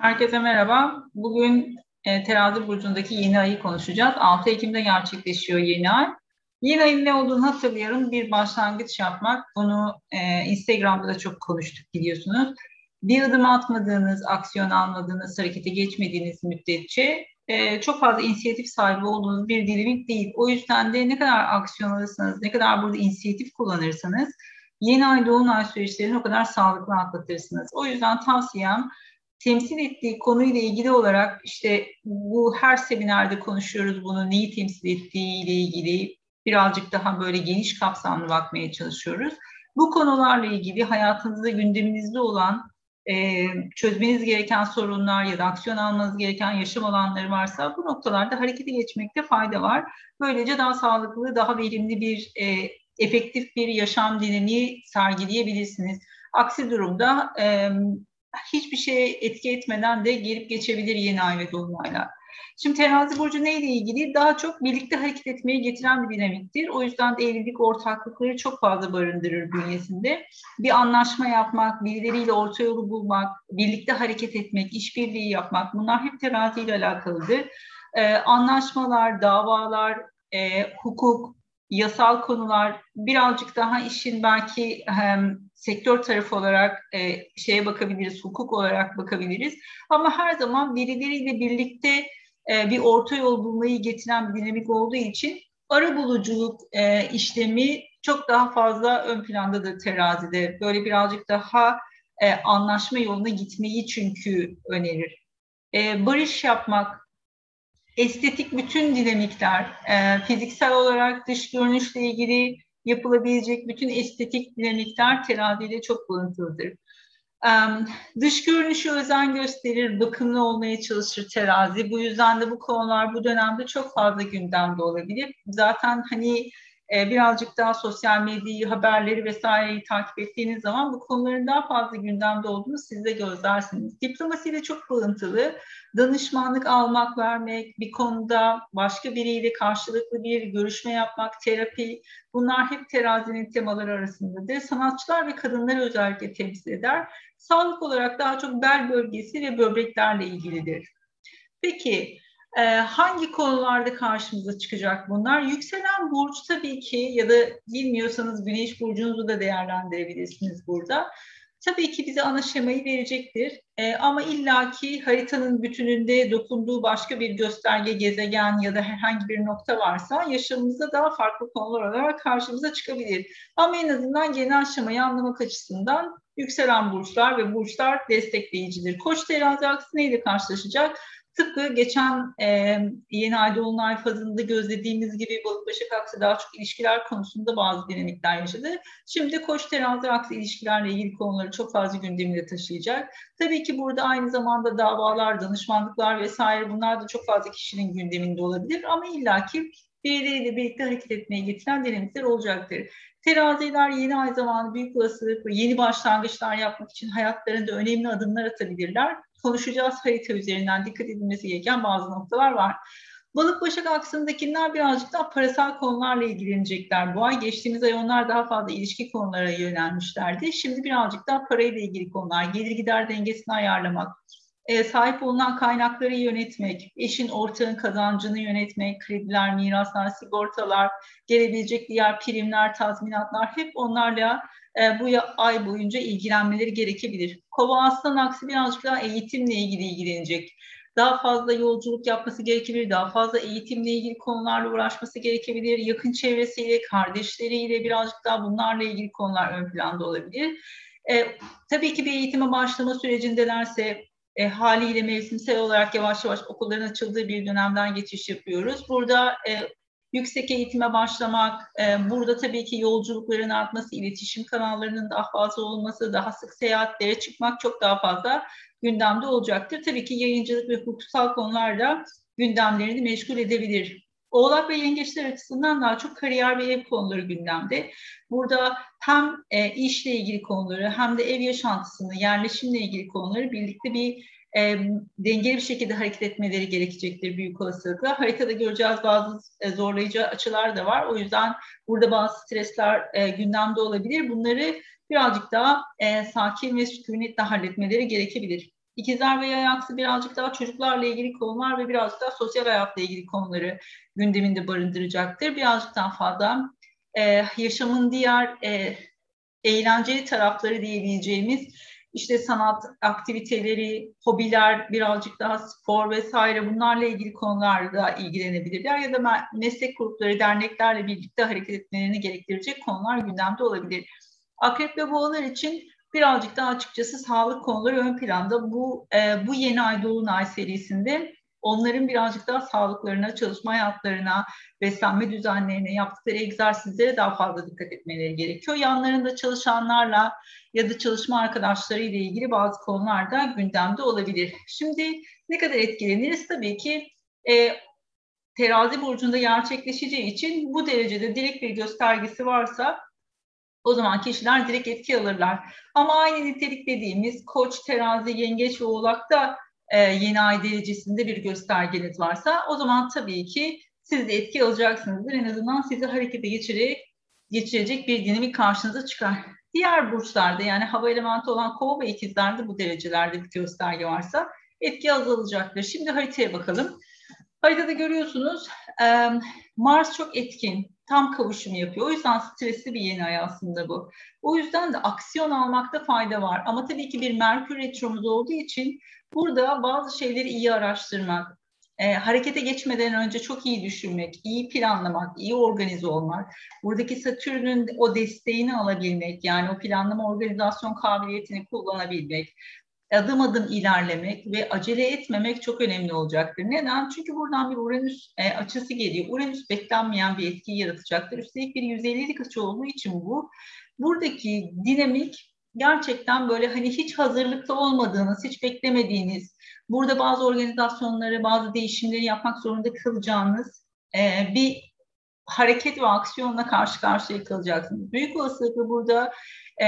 Herkese merhaba. Bugün e, Terazi Burcu'ndaki yeni ayı konuşacağız. 6 Ekim'de gerçekleşiyor yeni ay. Yeni ayın ne olduğunu hatırlayalım. Bir başlangıç yapmak. Bunu e, Instagram'da da çok konuştuk biliyorsunuz. Bir adım atmadığınız, aksiyon almadığınız, harekete geçmediğiniz müddetçe e, çok fazla inisiyatif sahibi olduğunuz bir dinamik değil. O yüzden de ne kadar aksiyon alırsanız, ne kadar burada inisiyatif kullanırsanız yeni ay dolunay süreçlerini o kadar sağlıklı atlatırsınız. O yüzden tavsiyem temsil ettiği konuyla ilgili olarak işte bu her seminerde konuşuyoruz bunu neyi temsil ettiği ile ilgili birazcık daha böyle geniş kapsamlı bakmaya çalışıyoruz. Bu konularla ilgili hayatınızda gündeminizde olan e, çözmeniz gereken sorunlar ya da aksiyon almanız gereken yaşam alanları varsa bu noktalarda harekete geçmekte fayda var. Böylece daha sağlıklı, daha verimli bir e, efektif bir yaşam dinamiği sergileyebilirsiniz. Aksi durumda e, hiçbir şeye etki etmeden de gelip geçebilir yeni ay ve dolunaylar. Şimdi terazi burcu neyle ilgili? Daha çok birlikte hareket etmeye getiren bir dinamiktir. O yüzden de evlilik ortaklıkları çok fazla barındırır bünyesinde. Bir anlaşma yapmak, birileriyle orta yolu bulmak, birlikte hareket etmek, işbirliği yapmak bunlar hep terazi ile alakalıdır. Ee, anlaşmalar, davalar, e, hukuk, yasal konular birazcık daha işin belki hem sektör tarafı olarak e, şeye bakabiliriz, hukuk olarak bakabiliriz. Ama her zaman birileriyle birlikte e, bir orta yol bulmayı getiren bir dinamik olduğu için ara buluculuk e, işlemi çok daha fazla ön plandadır terazide. Böyle birazcık daha e, anlaşma yoluna gitmeyi çünkü önerir. E, barış yapmak, estetik bütün dinamikler, e, fiziksel olarak dış görünüşle ilgili yapılabilecek bütün estetik dinamikler teraziyle çok bağıntılıdır. Um, dış görünüşü özen gösterir, bakımlı olmaya çalışır terazi. Bu yüzden de bu konular bu dönemde çok fazla gündemde olabilir. Zaten hani e, birazcık daha sosyal medyayı, haberleri vesaireyi takip ettiğiniz zaman bu konuların daha fazla gündemde olduğunu siz de gözlersiniz. Diplomasiyle çok bağıntılı. Danışmanlık almak, vermek, bir konuda başka biriyle karşılıklı bir görüşme yapmak, terapi bunlar hep terazinin temaları arasındadır. Sanatçılar ve kadınları özellikle temsil eder. Sağlık olarak daha çok bel bölgesi ve böbreklerle ilgilidir. Peki e, hangi konularda karşımıza çıkacak bunlar? Yükselen burç tabii ki ya da bilmiyorsanız güneş burcunuzu da değerlendirebilirsiniz burada. Tabii ki bize ana şemayı verecektir. E, ama illaki haritanın bütününde dokunduğu başka bir gösterge, gezegen ya da herhangi bir nokta varsa yaşamımızda daha farklı konular olarak karşımıza çıkabilir. Ama en azından genel şemayı anlamak açısından yükselen burçlar ve burçlar destekleyicidir. Koç terazi aksi neyle karşılaşacak? Tıpkı geçen e, yeni ay dolunay fazında gözlediğimiz gibi balık başak aksi daha çok ilişkiler konusunda bazı dinamikler yaşadı. Şimdi koç terazi aksi ilişkilerle ilgili konuları çok fazla gündeminde taşıyacak. Tabii ki burada aynı zamanda davalar, danışmanlıklar vesaire bunlar da çok fazla kişinin gündeminde olabilir ama illaki birileriyle birlikte hareket etmeye getiren dinamikler olacaktır. Teraziler yeni ay zamanı büyük olasılıkla yeni başlangıçlar yapmak için hayatlarında önemli adımlar atabilirler konuşacağız harita üzerinden dikkat edilmesi gereken bazı noktalar var. Balık Başak aksındakiler birazcık daha parasal konularla ilgilenecekler bu ay. Geçtiğimiz ay onlar daha fazla ilişki konulara yönelmişlerdi. Şimdi birazcık daha parayla ilgili konular, gelir gider dengesini ayarlamak, e, sahip olunan kaynakları yönetmek, eşin ortağın kazancını yönetmek, krediler, miraslar, sigortalar, gelebilecek diğer primler, tazminatlar hep onlarla e, bu ay boyunca ilgilenmeleri gerekebilir. Kova aslan aksi birazcık daha eğitimle ilgili ilgilenecek. Daha fazla yolculuk yapması gerekebilir, daha fazla eğitimle ilgili konularla uğraşması gerekebilir. Yakın çevresiyle, kardeşleriyle birazcık daha bunlarla ilgili konular ön planda olabilir. E, tabii ki bir eğitime başlama sürecindelerse e, haliyle mevsimsel olarak yavaş yavaş okulların açıldığı bir dönemden geçiş yapıyoruz. Burada e, yüksek eğitime başlamak, e, burada tabii ki yolculukların artması, iletişim kanallarının daha fazla olması, daha sık seyahatlere çıkmak çok daha fazla gündemde olacaktır. Tabii ki yayıncılık ve hukuksal konularda gündemlerini meşgul edebilir. Oğlak ve yengeçler açısından daha çok kariyer ve ev konuları gündemde. Burada hem e, işle ilgili konuları hem de ev yaşantısını, yerleşimle ilgili konuları birlikte bir e, dengeli bir şekilde hareket etmeleri gerekecektir büyük olasılıkla. Haritada göreceğiz bazı e, zorlayıcı açılar da var. O yüzden burada bazı stresler e, gündemde olabilir. Bunları birazcık daha e, sakin ve sükunetle halletmeleri gerekebilir. İkizler ve yay aksı birazcık daha çocuklarla ilgili konular ve birazcık daha sosyal hayatla ilgili konuları gündeminde barındıracaktır. Birazcık daha fazla e, yaşamın diğer e, eğlenceli tarafları diyebileceğimiz işte sanat aktiviteleri, hobiler, birazcık daha spor vesaire bunlarla ilgili konularla ilgilenebilirler ya da meslek grupları, derneklerle birlikte hareket etmelerini gerektirecek konular gündemde olabilir. Akrep ve boğalar için birazcık daha açıkçası sağlık konuları ön planda. Bu e, bu yeni ay dolunay serisinde onların birazcık daha sağlıklarına, çalışma hayatlarına, beslenme düzenlerine, yaptıkları egzersizlere daha fazla dikkat etmeleri gerekiyor. Yanlarında çalışanlarla ya da çalışma arkadaşları ile ilgili bazı konular da gündemde olabilir. Şimdi ne kadar etkileniriz? Tabii ki e, terazi burcunda gerçekleşeceği için bu derecede direkt bir göstergesi varsa o zaman kişiler direkt etki alırlar. Ama aynı nitelik dediğimiz koç, terazi, yengeç ve oğlakta e, yeni ay derecesinde bir göstergeniz varsa o zaman tabii ki siz de etki alacaksınızdır. En azından sizi harekete geçirerek geçirecek bir dinamik karşınıza çıkar. Diğer burçlarda yani hava elementi olan kova ve ikizlerde bu derecelerde bir gösterge varsa etki azalacaktır. Şimdi haritaya bakalım. Haritada görüyorsunuz Mars çok etkin, tam kavuşum yapıyor. O yüzden stresli bir yeni ay aslında bu. O yüzden de aksiyon almakta fayda var. Ama tabii ki bir Merkür retromuz olduğu için burada bazı şeyleri iyi araştırmak, e, harekete geçmeden önce çok iyi düşünmek, iyi planlamak, iyi organize olmak, buradaki Satürn'ün o desteğini alabilmek, yani o planlama organizasyon kabiliyetini kullanabilmek, adım adım ilerlemek ve acele etmemek çok önemli olacaktır. Neden? Çünkü buradan bir Uranüs e, açısı geliyor. Uranüs beklenmeyen bir etki yaratacaktır. Üstelik bir 150'lik açı olduğu için bu. Buradaki dinamik gerçekten böyle hani hiç hazırlıkta olmadığınız, hiç beklemediğiniz, burada bazı organizasyonları, bazı değişimleri yapmak zorunda kalacağınız e, bir hareket ve aksiyonla karşı karşıya kalacaksınız. Büyük olasılıkla burada e,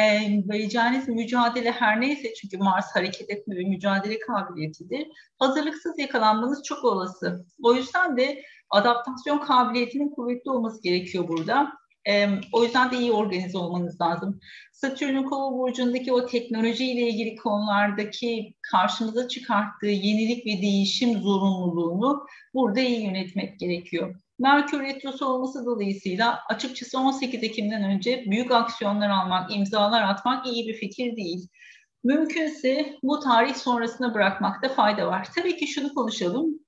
vereceğiniz mücadele her neyse çünkü Mars hareket etme ve mücadele kabiliyetidir. Hazırlıksız yakalanmanız çok olası. O yüzden de adaptasyon kabiliyetinin kuvvetli olması gerekiyor burada. E, o yüzden de iyi organize olmanız lazım. Satürn'ün kova burcundaki o teknoloji ile ilgili konulardaki karşımıza çıkarttığı yenilik ve değişim zorunluluğunu burada iyi yönetmek gerekiyor. Merkür Retrosu olması dolayısıyla açıkçası 18 Ekim'den önce büyük aksiyonlar almak, imzalar atmak iyi bir fikir değil. Mümkünse bu tarih sonrasına bırakmakta fayda var. Tabii ki şunu konuşalım.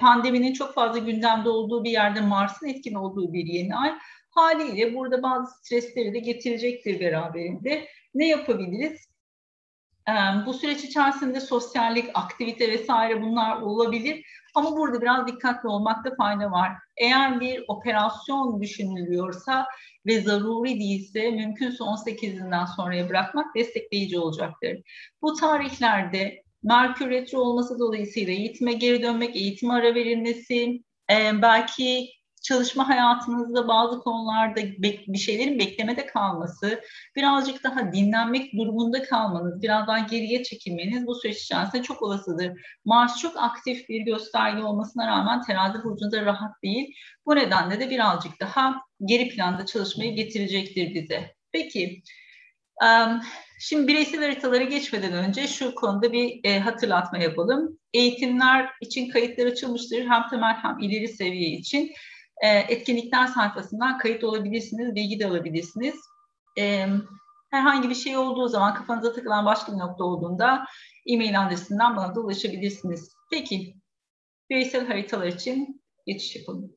Pandeminin çok fazla gündemde olduğu bir yerde Mars'ın etkin olduğu bir yeni ay haliyle burada bazı stresleri de getirecektir beraberinde. Ne yapabiliriz? Bu süreç içerisinde sosyallik, aktivite vesaire bunlar olabilir. Ama burada biraz dikkatli olmakta fayda var. Eğer bir operasyon düşünülüyorsa ve zaruri değilse mümkünse 18'inden sonraya bırakmak destekleyici olacaktır. Bu tarihlerde Merkür Retro olması dolayısıyla eğitime geri dönmek, eğitim ara verilmesi, belki çalışma hayatınızda bazı konularda bir şeylerin beklemede kalması, birazcık daha dinlenmek durumunda kalmanız, birazdan geriye çekilmeniz bu süreç içerisinde çok olasıdır. Mars çok aktif bir gösterge olmasına rağmen terazi burcunda rahat değil. Bu nedenle de birazcık daha geri planda çalışmayı getirecektir bize. Peki, Şimdi bireysel haritalara geçmeden önce şu konuda bir e, hatırlatma yapalım. Eğitimler için kayıtlar açılmıştır. Hem temel hem ileri seviye için. E, etkinlikler sayfasından kayıt olabilirsiniz, bilgi de alabilirsiniz. E, herhangi bir şey olduğu zaman kafanıza takılan başka bir nokta olduğunda e-mail adresinden bana da ulaşabilirsiniz. Peki, bireysel haritalar için geçiş yapalım.